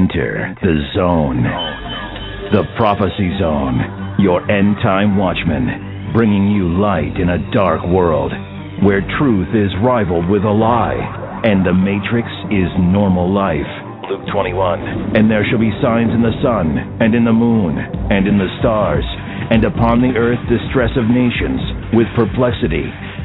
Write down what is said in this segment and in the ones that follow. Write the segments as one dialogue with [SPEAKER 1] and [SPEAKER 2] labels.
[SPEAKER 1] Enter the zone. The Prophecy Zone, your end time watchman, bringing you light in a dark world where truth is rivaled with a lie and the matrix is normal life. Luke 21. And there shall be signs in the sun, and in the moon, and in the stars, and upon the earth distress of nations, with perplexity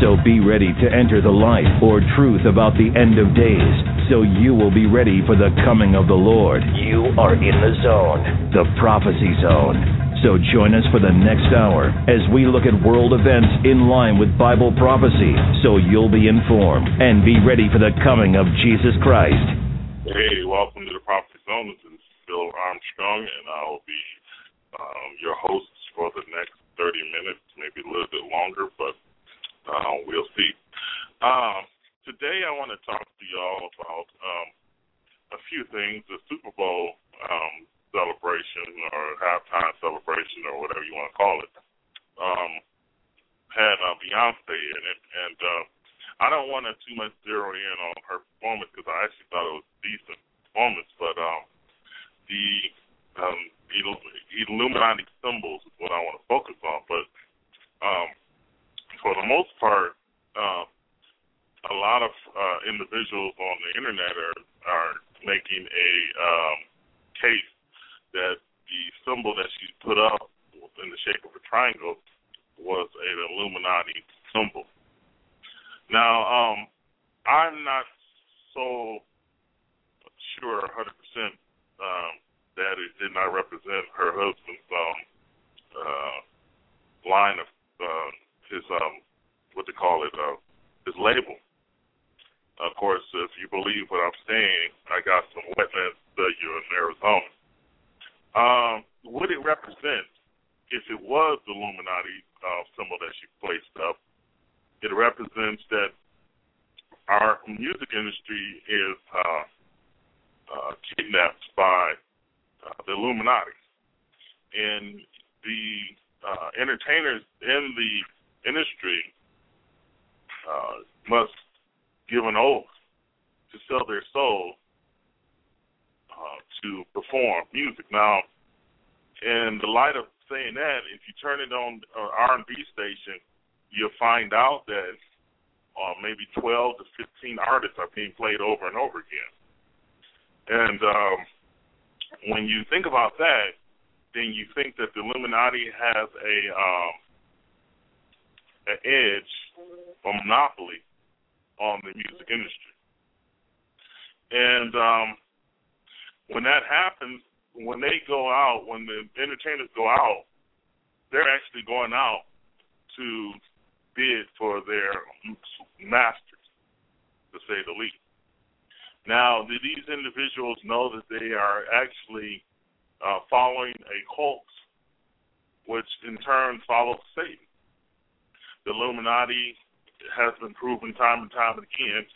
[SPEAKER 1] So be ready to enter the light or truth about the end of days, so you will be ready for the coming of the Lord. You are in the zone, the prophecy zone. So join us for the next hour as we look at world events in line with Bible prophecy so you'll be informed and be ready for the coming of Jesus Christ.
[SPEAKER 2] Hey, welcome to the Prophecy Zone. This is Bill Armstrong, and I'll be um, your host for the next 30 minutes, maybe a little bit longer, but uh, we'll see. Um, today I want to talk to y'all about um, a few things. The Super Bowl um, celebration or halftime celebration or whatever you want to call it um, had uh, Beyonce in it, and uh, I don't want to too much zero in on her performance because I actually thought it was a decent performance, but um, the um, Illuminati symbols is what I want to focus on. But um, for the most part, uh, a lot of uh, individuals on the internet are are making a um, case that the symbol that she put up in the shape of a triangle was an Illuminati symbol. Now, um, I'm not so sure 100% um, that it did not represent her husband's um, uh, line of uh, his um, what they call it, uh, his label. Of course, if you believe what I'm saying, I got some wetlands failure in Arizona. Um, what it represents, if it was the Illuminati uh, symbol that she placed up, it represents that our music industry is uh, uh, kidnapped by uh, the Illuminati, and the uh, entertainers in the industry uh, must give an oath to sell their soul uh, to perform music. Now, in the light of saying that, if you turn it on an R&B station, you'll find out that uh, maybe 12 to 15 artists are being played over and over again. And um, when you think about that, then you think that the Illuminati has a um, an edge, a monopoly on the music industry. And um, when that happens, when they go out, when the entertainers go out, they're actually going out to bid for their masters, to say the least. Now, do these individuals know that they are actually uh, following a cult, which in turn follows Satan? The Illuminati has been proven time and time again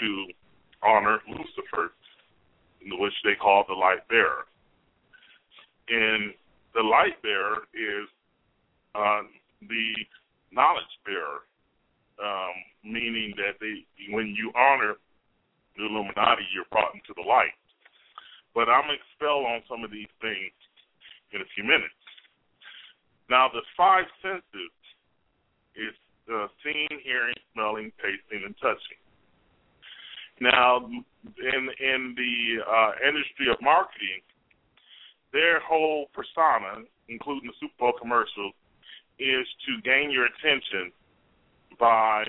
[SPEAKER 2] to honor Lucifer, which they call the light bearer. And the light bearer is uh, the knowledge bearer, um, meaning that they, when you honor the Illuminati, you're brought into the light. But I'm going to expel on some of these things in a few minutes. Now, the five senses is uh, seeing, hearing, smelling, tasting, and touching. Now, in in the uh, industry of marketing, their whole persona, including the Super Bowl commercials, is to gain your attention by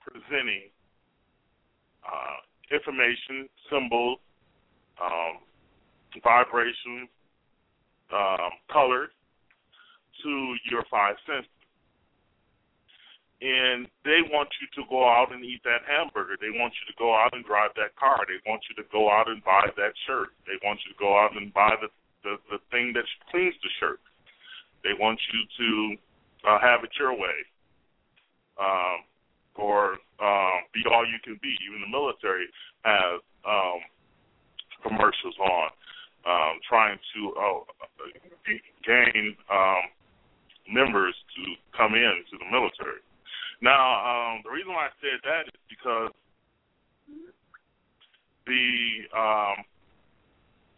[SPEAKER 2] presenting uh, information, symbols, um, vibrations, um, colors to your five senses and they want you to go out and eat that hamburger. They want you to go out and drive that car. They want you to go out and buy that shirt. They want you to go out and buy the the, the thing that cleans the shirt. They want you to uh, have it your way, um, or um, be all you can be. Even the military has um, commercials on um, trying to uh, gain um, members to come in to the military. Now, um, the reason why I said that is because the um,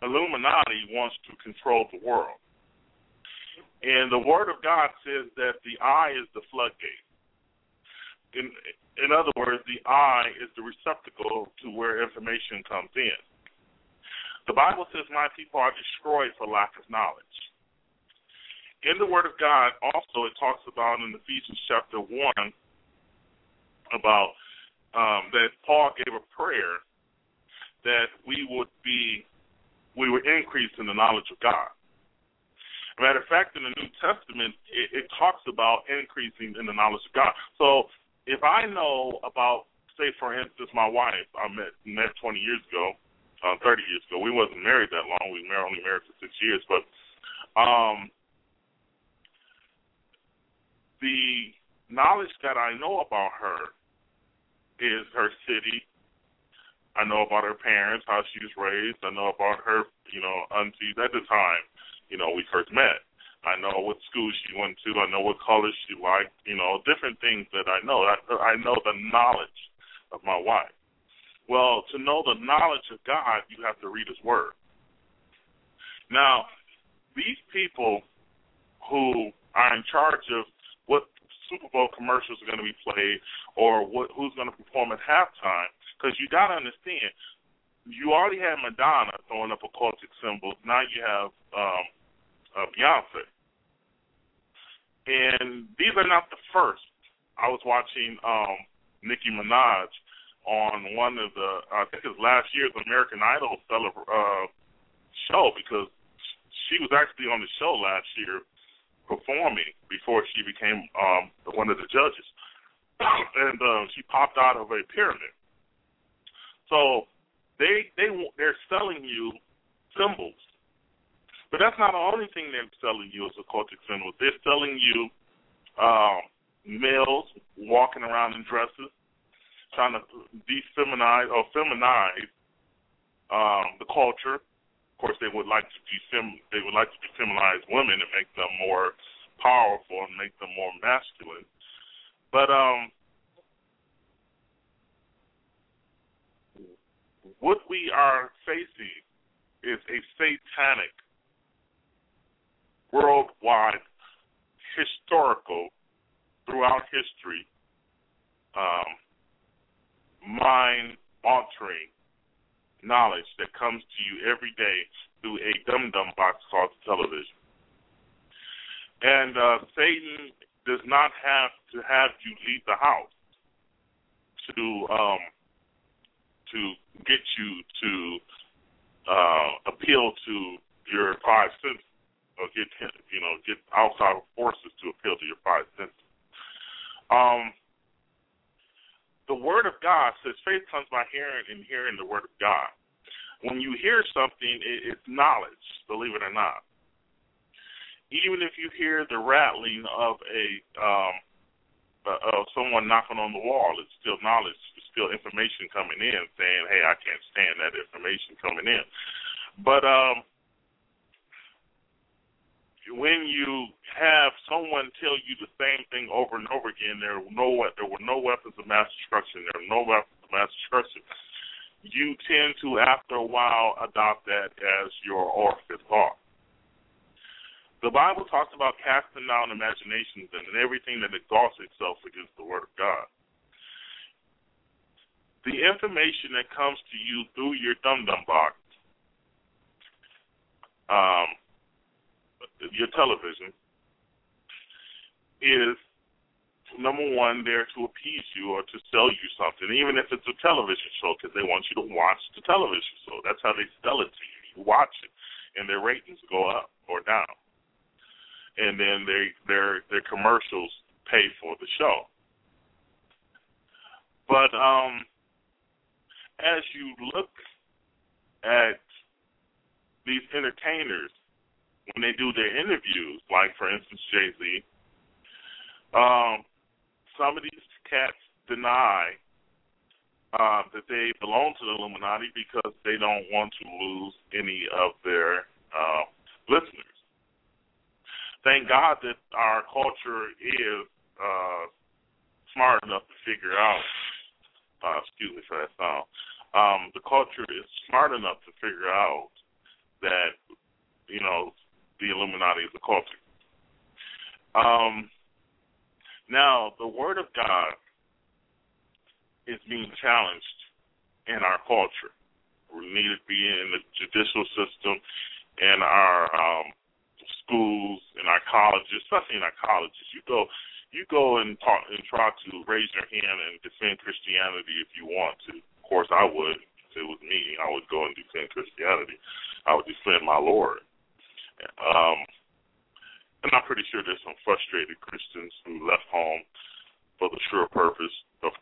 [SPEAKER 2] Illuminati wants to control the world. And the Word of God says that the eye is the floodgate. In, in other words, the eye is the receptacle to where information comes in. The Bible says, My people are destroyed for lack of knowledge. In the Word of God, also, it talks about in Ephesians chapter 1 about um, that Paul gave a prayer that we would be, we would increase in the knowledge of God. Matter of fact, in the New Testament, it, it talks about increasing in the knowledge of God. So if I know about, say, for instance, my wife, I met met 20 years ago, uh, 30 years ago. We wasn't married that long. We were only married for six years, but um, the knowledge that I know about her is her city. I know about her parents, how she was raised. I know about her, you know, aunties at the time you know, we first met. I know what school she went to. I know what colors she liked. You know, different things that I know. I, I know the knowledge of my wife. Well, to know the knowledge of God, you have to read His Word. Now, these people who are in charge of Super Bowl commercials are going to be played or what who's going to perform at halftime, because you got to understand, you already had Madonna throwing up occultic symbols. Now you have um, uh, Beyonce. And these are not the first. I was watching um, Nicki Minaj on one of the, I think it was last year's American Idol celebra- uh, show because she was actually on the show last year performing before she became um, one of the judges. and uh, she popped out of a pyramid. So they they they're selling you symbols but that's not the only thing they're selling you as occultic symbols. They're selling you um, males walking around in dresses, trying to defeminize or feminize um, the culture. Course, they would like to defem they would like to defeminize women and make them more powerful and make them more masculine. But um, what we are facing is a satanic worldwide, historical, throughout history, um, mind altering knowledge that comes to you every day through a dum dum box called television. And uh, Satan does not have to have you leave the house to um, to get you to uh, appeal to your five senses or get you know get outside forces to appeal to your five senses. Um, the word of God says faith comes by hearing and hearing the word of God. When you hear something, it, it's knowledge, believe it or not. Even if you hear the rattling of a um, of someone knocking on the wall, it's still knowledge. It's still information coming in, saying, "Hey, I can't stand that information coming in." But um, when you have someone tell you the same thing over and over again, there were no there were no weapons of mass destruction. There were no weapons of mass destruction. You tend to, after a while, adopt that as your orphan thought. The Bible talks about casting down imaginations and everything that exalts itself against the Word of God. The information that comes to you through your dum dum box um, your television is number one there to appease you or to sell you something, even if it's a television show, because they want you to watch the television show. That's how they sell it to you. You watch it, and their ratings go up or down, and then they their their commercials pay for the show. But um, as you look at these entertainers when they do their interviews, like for instance Jay Z, Um, some of these cats deny uh, that they belong to the Illuminati because they don't want to lose any of their uh, listeners. Thank God that our culture is uh, smart enough to figure out. Uh, excuse me for that sound. Um, the culture is smart enough to figure out that you know the Illuminati is a culture. Um, now, the Word of God is being challenged in our culture. We need to be in the judicial system, in our um, schools, in our colleges, especially in our colleges. You go, you go and talk and try to raise your hand and defend Christianity if you want to. Of course, I would. If it was me, I would go and defend Christianity. I would defend my Lord. Um, and I'm pretty sure there's some frustrated Christians who left home for the sure purpose of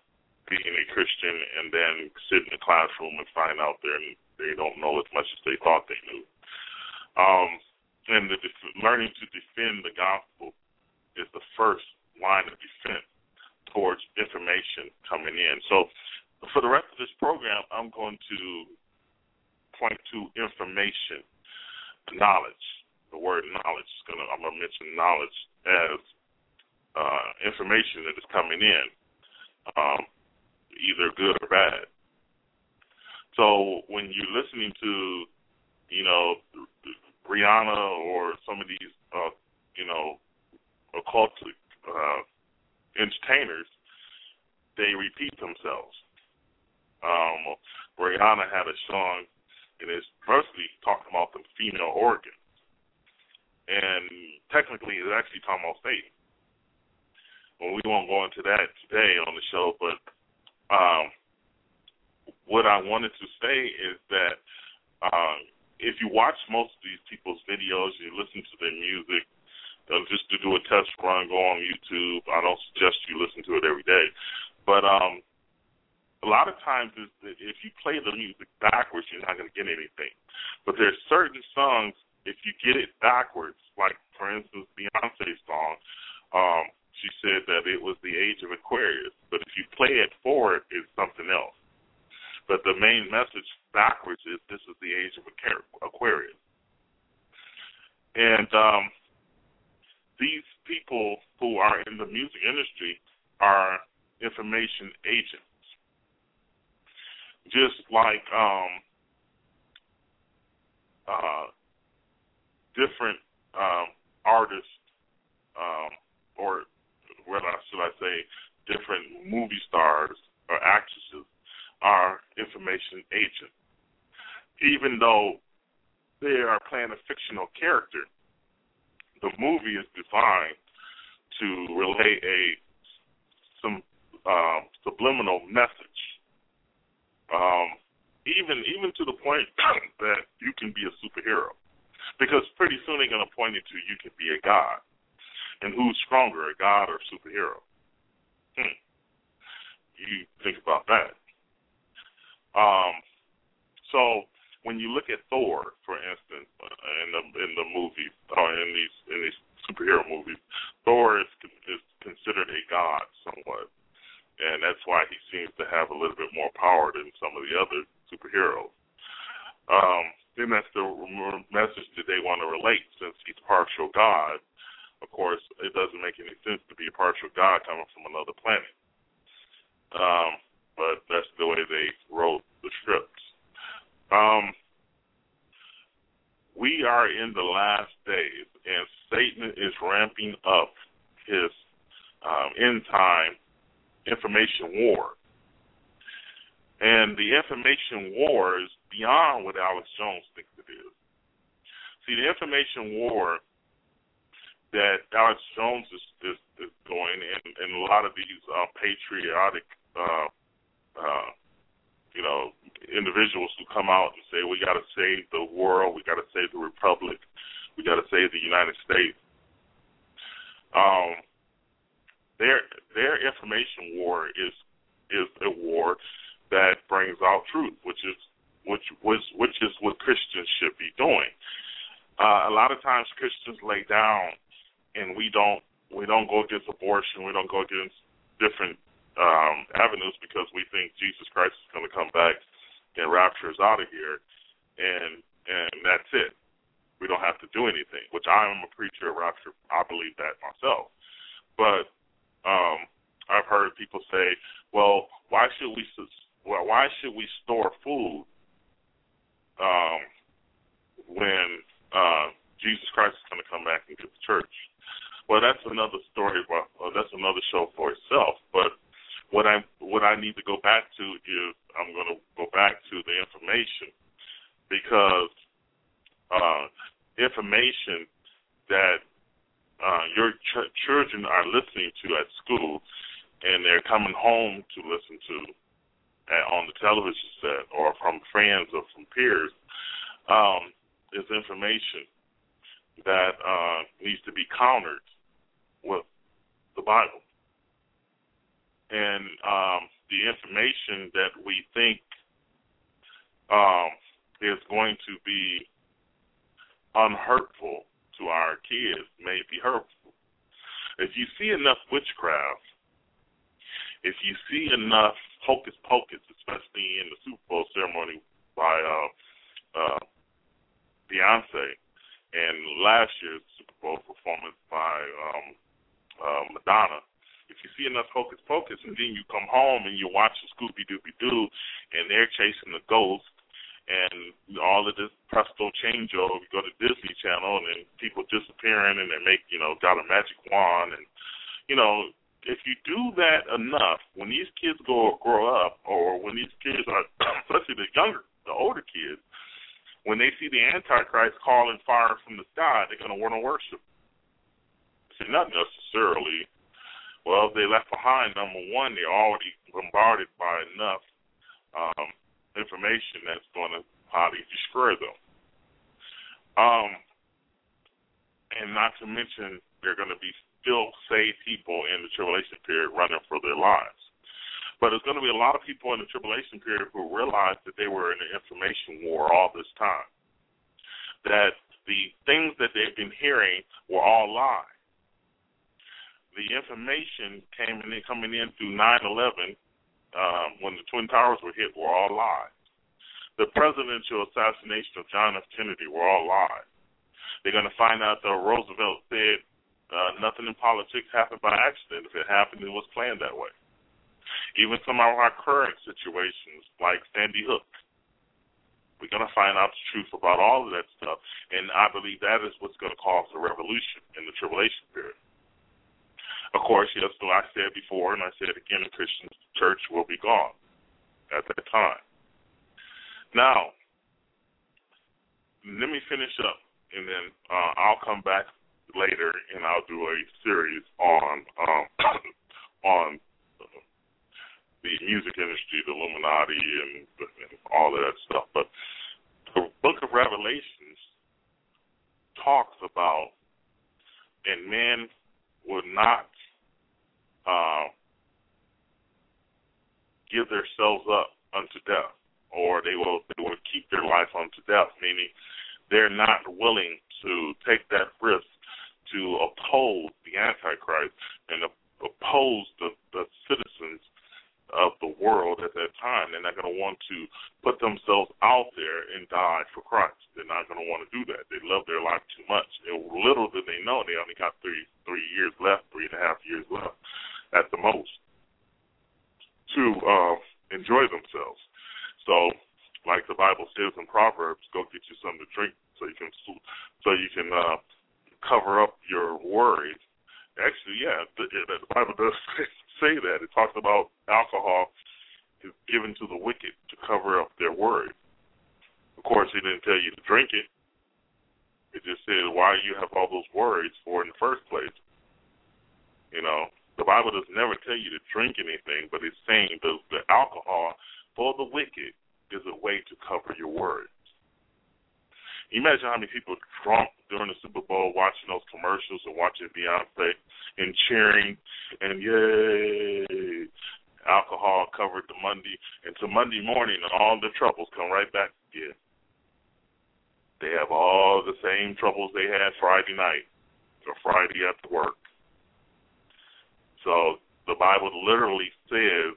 [SPEAKER 2] being a Christian and then sit in the classroom and find out they they don't know as much as they thought they knew. Um, and the def- learning to defend the gospel is the first line of defense towards information coming in. So for the rest of this program, I'm going to point to information, knowledge the word knowledge is gonna I'm gonna mention knowledge as uh, information that is coming in, um, either good or bad. So when you're listening to, you know, Rihanna or some of these, uh, you know, occultic uh, entertainers, they repeat themselves. Um, Rihanna had a song, and it's mostly talking about the female organ and technically it's actually about Satan. Well, we won't go into that today on the show, but um, what I wanted to say is that um, if you watch most of these people's videos, you listen to their music, uh, just to do a test run, go on YouTube. I don't suggest you listen to it every day, but um, a lot of times if you play the music backwards, you're not going to get anything. But there's certain songs if you get it backwards, like for instance Beyonce's song, um, she said that it was the age of Aquarius, but if you play it forward, it's something else. But the main message backwards is this is the age of Aquarius. And um, these people who are in the music industry are information agents. Just like um, uh, different um, artists, um, or what should I say, different movie stars or actresses are information agents. Even though they are playing a fictional character, the movie is designed to relay a some uh, subliminal message. Um, even even to the point that you can be a superhero. Because pretty soon they're going to point you to you can be a god. And who's stronger, a god or a superhero? Hmm. You think about that. Um, so when you look at Thor, for instance, uh, in the in the movies or uh, in these in these superhero movies, Thor is is considered a god somewhat, and that's why he seems to have a little bit more power than some of the other superheroes. Um, then that's the message that they want to relate since he's partial God. Of course, it doesn't make any sense to be a partial God coming from another planet. Um, but that's the way they wrote the scripts. Um, we are in the last days, and Satan is ramping up his um, end time information war. And the information war is beyond what Alex Jones thinks it is. See, the information war that Alex Jones is is, is going, and, and a lot of these uh, patriotic, uh, uh, you know, individuals who come out and say we got to save the world, we got to save the republic, we got to save the United States. Um, their their information war is is a war that brings out truth, which is which which is what Christians should be doing. Uh, a lot of times Christians lay down and we don't we don't go against abortion. We don't go against different um, avenues because we think Jesus Christ is going to come back and rapture us out of here, and and that's it. We don't have to do anything. Which I am a preacher of rapture. I believe that myself. But um, I've heard people say, "Well, why should we well, why should we store food um, when uh, Jesus Christ is going to come back and get the church?" Well, that's another story. Well, that's another show for itself. But what I what I need to go back to is I'm going to go back to the information because uh, information that uh, your ch- children are listening to at school and they're coming home to listen to on the television set or from friends or from peers um, is information that uh, needs to be countered with the Bible. And um, the information that we think um, is going to be unhurtful to our kids may be hurtful. If you see enough witchcraft, if you see enough hocus pocus, especially in the Super Bowl ceremony by uh, uh, Beyonce, and last year's Super Bowl performance by um, uh, Madonna. If you see enough hocus pocus, and then you come home and you watch the Scooby Dooby Doo, and they're chasing the ghost, and all of this presto changeover, you go to Disney Channel, and people disappearing, and they make you know got a magic wand, and you know if you do that enough, when these kids go grow up, or when these kids are, especially the younger, the older kids, when they see the Antichrist calling fire from the sky, they're going to want to worship see, not necessarily. Well, they left behind number one. They're already bombarded by enough um, information that's going to probably destroy them. Um, and not to mention, they're going to be still saved people in the tribulation period running for their lives. But there's going to be a lot of people in the tribulation period who realize that they were in an information war all this time. That the things that they've been hearing were all lies the information came in coming in through 9/11 um, when the twin towers were hit were all lies. The presidential assassination of John F. Kennedy were all lies. They're going to find out that Roosevelt said uh, nothing in politics happened by accident. If it happened, it was planned that way. Even some of our current situations, like Sandy Hook, we're going to find out the truth about all of that stuff, and I believe that is what's going to cause a revolution in the tribulation period. Of course, yes, so I said before, and I said again, the Christian church will be gone at that time. Now, let me finish up, and then uh, I'll come back later, and I'll do a series on um, on the music industry, the Illuminati, and, and all of that stuff. But the Book of Revelations talks about, and men would not uh, give themselves up unto death, or they will they will keep their life unto death, meaning they're not willing to take that risk to oppose the Antichrist and oppose the, the citizens of the world at that time. They're not going to want to put themselves out there and die for Christ. They're not going to want to do that. They love their life too much. And little do they know they only got three three years left, three and a half years left at the most to uh, enjoy themselves. So, like the Bible says in Proverbs, go get you something to drink so you can so you can uh, cover up your worries. Actually, yeah, the, the Bible does say that. It talks about alcohol is given to the wicked to cover up their worries. Of course, he didn't tell you to drink it. It just said why you have all those worries for in the first place. You know, the Bible does never tell you to drink anything, but it's saying the, the alcohol for the wicked is a way to cover your words. Imagine how many people drunk during the Super Bowl watching those commercials and watching Beyonce and cheering and yay. Alcohol covered the Monday and Monday morning and all the troubles come right back again. They have all the same troubles they had Friday night or Friday at work So the Bible literally says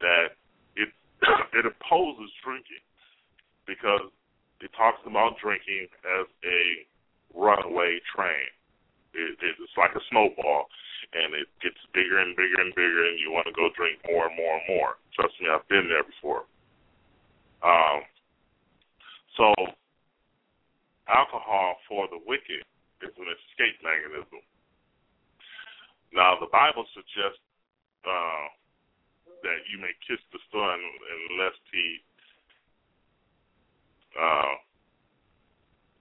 [SPEAKER 2] that it it opposes drinking because it talks about drinking as a runaway train. It, it's like a snowball, and it gets bigger and bigger and bigger, and you want to go drink more and more and more. Trust me, I've been there before. Um, so, alcohol for the wicked is an escape mechanism. Now, the Bible suggests uh, that you may kiss the Son unless he uh,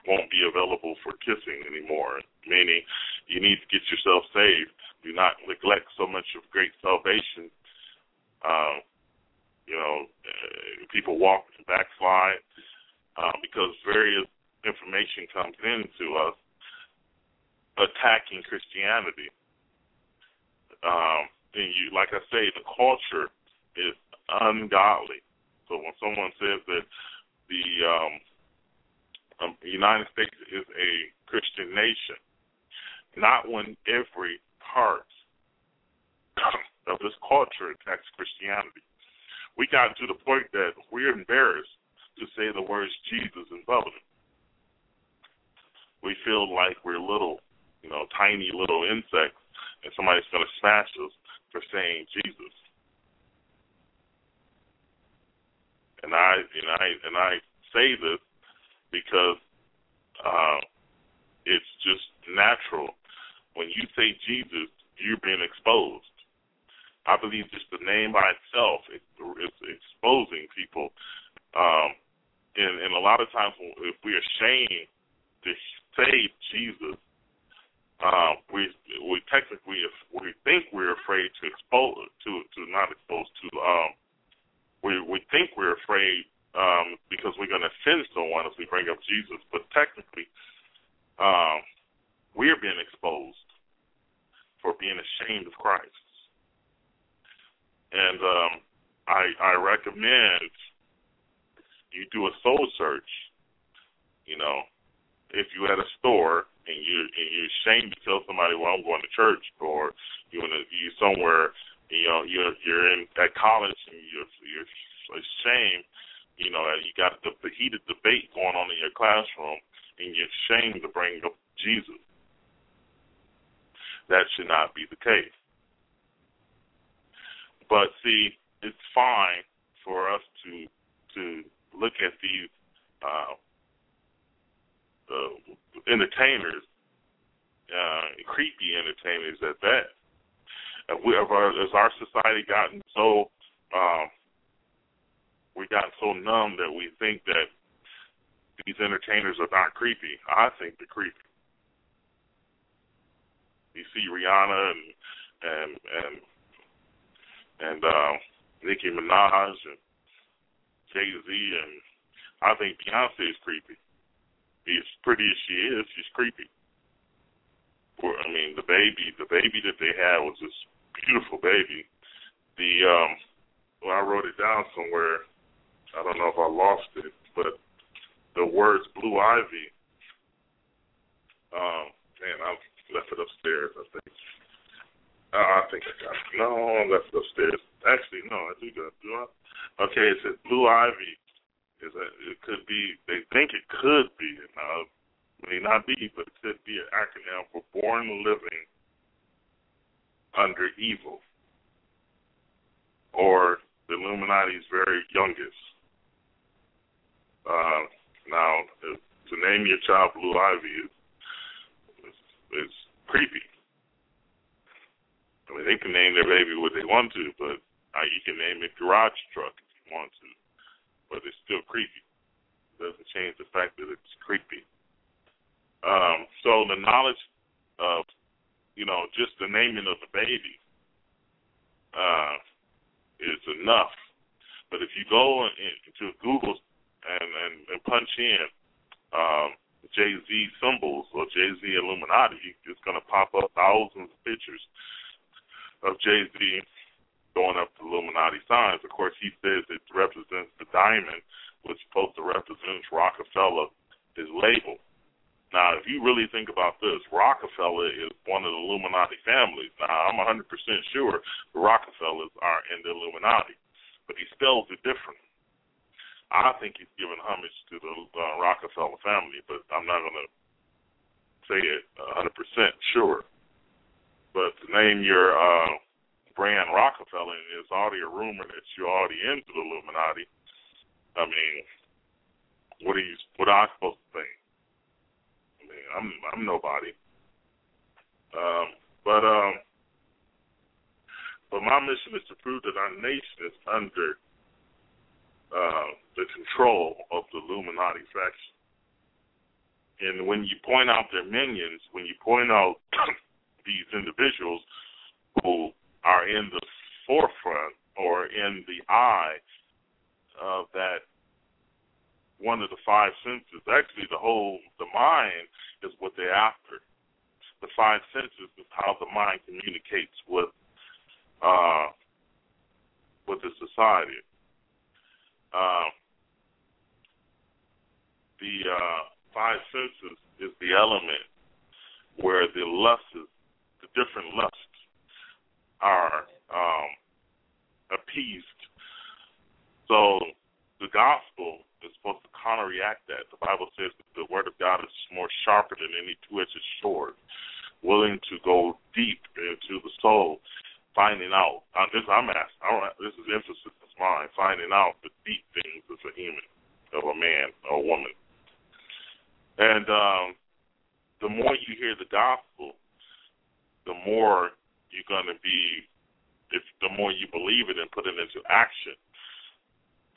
[SPEAKER 2] won't be available for kissing anymore, meaning you need to get yourself saved. Do not neglect so much of great salvation. Uh, you know, uh, people walk and backslide uh, because various information comes into us attacking Christianity. Um, and you, like I say, the culture is ungodly. So when someone says that the um, um, United States is a Christian nation, not when every part of this culture attacks Christianity. We got to the point that we're embarrassed to say the words Jesus in public. We feel like we're little, you know, tiny little insects, and somebody's going to smash us for saying Jesus. And I and I and I say this because uh, it's just natural. When you say Jesus, you're being exposed. I believe just the name by itself is, is exposing people. Um, and, and a lot of times, if we're ashamed to say Jesus, um, we we technically we think we're afraid to expose to to not expose to um, we we think we're afraid um, because we're going to offend someone if we bring up Jesus, but technically, um, we're being exposed for being ashamed of Christ. And um, I, I recommend you do a soul search. You know, if you at a store and you and you're ashamed to tell somebody, well, I'm going to church, or you in a, you somewhere, you know, you're you're in at college and you're you're ashamed you know, you got the, the heated debate going on in your classroom, and you're ashamed to bring up Jesus. That should not be the case. But see, it's fine for us to to look at these uh, uh, entertainers, uh, creepy entertainers at that. Have we, have our, has our society gotten so um, we got so numb that we think that these entertainers are not creepy. I think they're creepy. You see Rihanna and and and and um, Nicki Minaj and Jay Z, and I think Beyonce is creepy. As pretty as she is, she's creepy. I mean, the baby, the baby that they had was this beautiful baby. The um, well, I wrote it down somewhere. I don't know if I lost it, but the words Blue Ivy. Um, man, I left it upstairs. I think. Uh, I think I got it. No, I left it upstairs. Actually, no, I do got. Do I? Okay, it says Blue Ivy. Is that it could be? They think it could be. Now, may not be, but it could be an acronym for Born Living Under Evil, or the Illuminati's very youngest. Uh, now, to name your child Blue Ivy is, is, is creepy. I mean, they can name their baby what they want to, but uh, you can name it garage truck if you want to, but it's still creepy. It doesn't change the fact that it's creepy. Um, so the knowledge of, you know, just the naming of the baby uh, is enough. But if you go into Google and and, and punch in um, Jay Z symbols or Jay Z Illuminati, it's going to pop up thousands of pictures of Jay Z going up to Illuminati signs. Of course, he says it represents the diamond, which supposed to represent Roc-A-Fella, his label. Now, if you really think about this, Rockefeller is one of the Illuminati families. Now, I'm 100% sure the Rockefellers are in the Illuminati, but he spells it differently. I think he's giving homage to the uh, Rockefeller family, but I'm not going to say it 100% sure. But to name your uh, brand Roc-A-Fella, and it's already a rumor that you're already into the Illuminati. I mean, what are you? What are I supposed to think? I mean, I'm I'm nobody. Um, but um, but my mission is to prove that our nation is under uh, the control of the Illuminati faction. And when you point out their minions, when you point out these individuals who are in the forefront or in the eye of that one of the five senses, actually the whole the mind is what they're after. The five senses is how the mind communicates with uh, with the society. Um, the uh, five senses is the element where the lusts, the different lusts, are um, appeased. So the gospel is supposed to counteract that. The Bible says that the word of God is more sharper than any two-edged sword, willing to go deep into the soul, finding out. Uh, this I'm asking. I don't, this is emphasis of mine. Finding out the deep things of a human, of a man or a woman. And um, the more you hear the gospel, the more you're going to be, if the more you believe it and put it into action,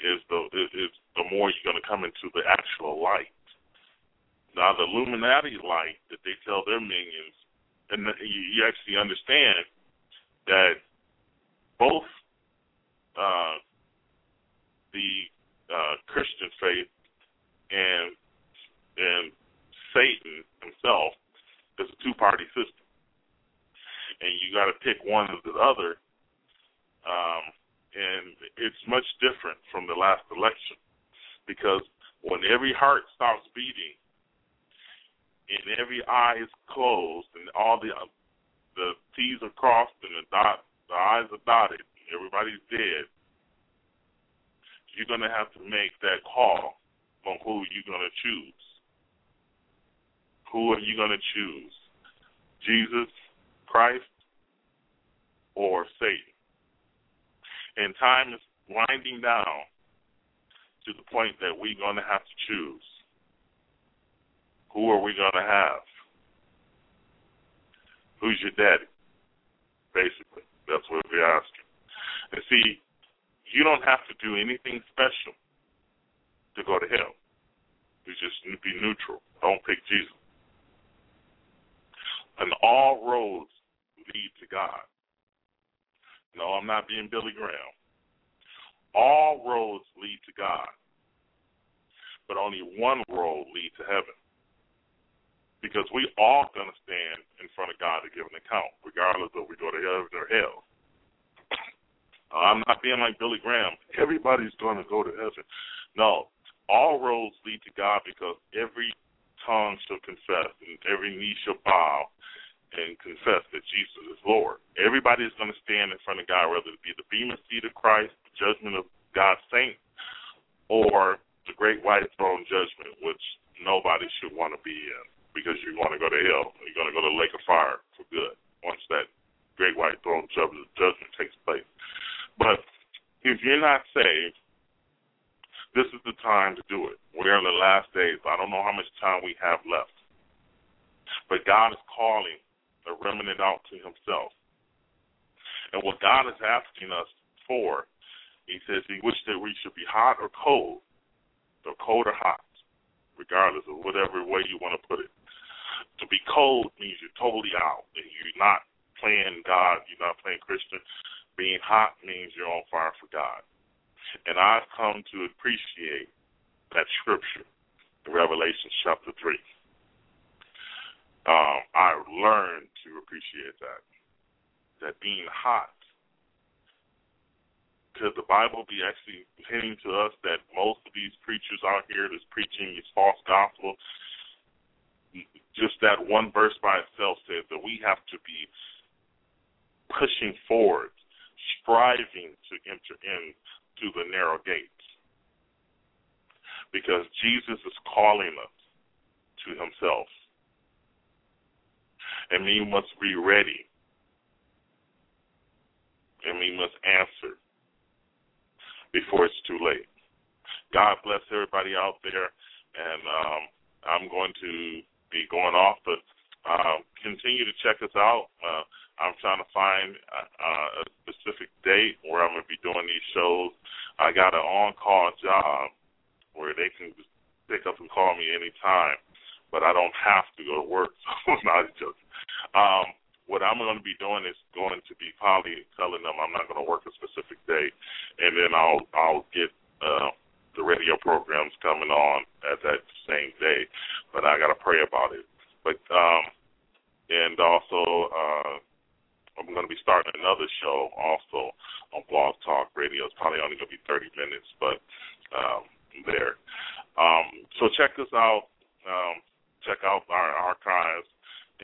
[SPEAKER 2] is the is the more you're going to come into the actual light. Now, the Illuminati light that they tell their minions, and you actually understand that both uh, the uh, Christian faith and and Satan himself is a two party system, and you got to pick one or the other. Um, and it's much different from the last election because when every heart stops beating and every eye is closed and all the the T's are crossed and the dot the I's are dotted, everybody's dead. You're gonna have to make that call on who you're gonna choose. Who are you gonna choose? Jesus, Christ, or Satan? And time is winding down to the point that we're going to have to choose. Who are we going to have? Who's your daddy? Basically, that's what we're asking. And see, you don't have to do anything special to go to hell. You just be neutral. Don't pick Jesus. And all roads lead to God. No, I'm not being Billy Graham. All roads lead to God, but only one road leads to heaven. Because we all going to stand in front of God to give an account, regardless of we go to heaven or hell. Uh, I'm not being like Billy Graham. Everybody's going to go to heaven. No, all roads lead to God because every tongue shall confess and every knee shall bow and confess that Jesus is Lord. Everybody is going to stand in front of God, whether it be the bema seat of Christ, the judgment of God's saints, or the great white throne judgment, which nobody should want to be in because you're going to go to hell. You're going to go to the lake of fire for good once that great white throne judgment takes place. But if you're not saved, this is the time to do it. We're in the last days. I don't know how much time we have left. But God is calling remnant out to himself. And what God is asking us for, he says he wishes that we should be hot or cold, or cold or hot, regardless of whatever way you want to put it. To be cold means you're totally out, and you're not playing God, you're not playing Christian. Being hot means you're on fire for God. And I've come to appreciate that scripture in Revelation chapter 3 um, I learned to appreciate that. That being hot. Could the Bible be actually hinting to us that most of these preachers out here that's preaching this false gospel, just that one verse by itself says that we have to be pushing forward, striving to enter into the narrow gates. Because Jesus is calling us to himself. And we must be ready. And we must answer before it's too late. God bless everybody out there. And um, I'm going to be going off, but uh, continue to check us out. Uh, I'm trying to find uh, a specific date where I'm going to be doing these shows. I got an on-call job where they can pick up and call me anytime, but I don't have to go to work. So not joking. Um, what I'm going to be doing is going to be probably telling them I'm not going to work a specific day, and then I'll I'll get uh, the radio programs coming on at that same day, but I got to pray about it. But um, and also uh, I'm going to be starting another show also on Blog Talk Radio. It's probably only going to be 30 minutes, but um, there. Um, so check us out. Um, check out our archives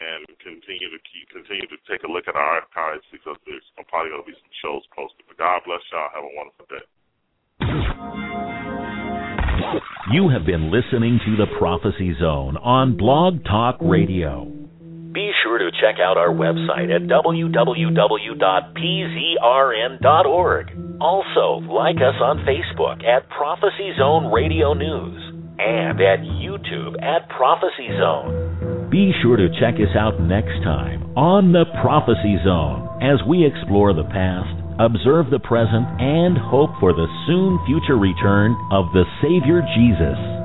[SPEAKER 2] and continue to keep continue to take a look at our archives because there's probably going to be some shows posted. But God bless y'all. Have a wonderful day.
[SPEAKER 3] You have been listening to the Prophecy Zone on Blog Talk Radio.
[SPEAKER 4] Be sure to check out our website at www.pzrn.org. Also, like us on Facebook at Prophecy Zone Radio News and at YouTube at Prophecy Zone.
[SPEAKER 3] Be sure to check us out next time on the Prophecy Zone as we explore the past observe the present, and hope for the soon future return of the Savior Jesus.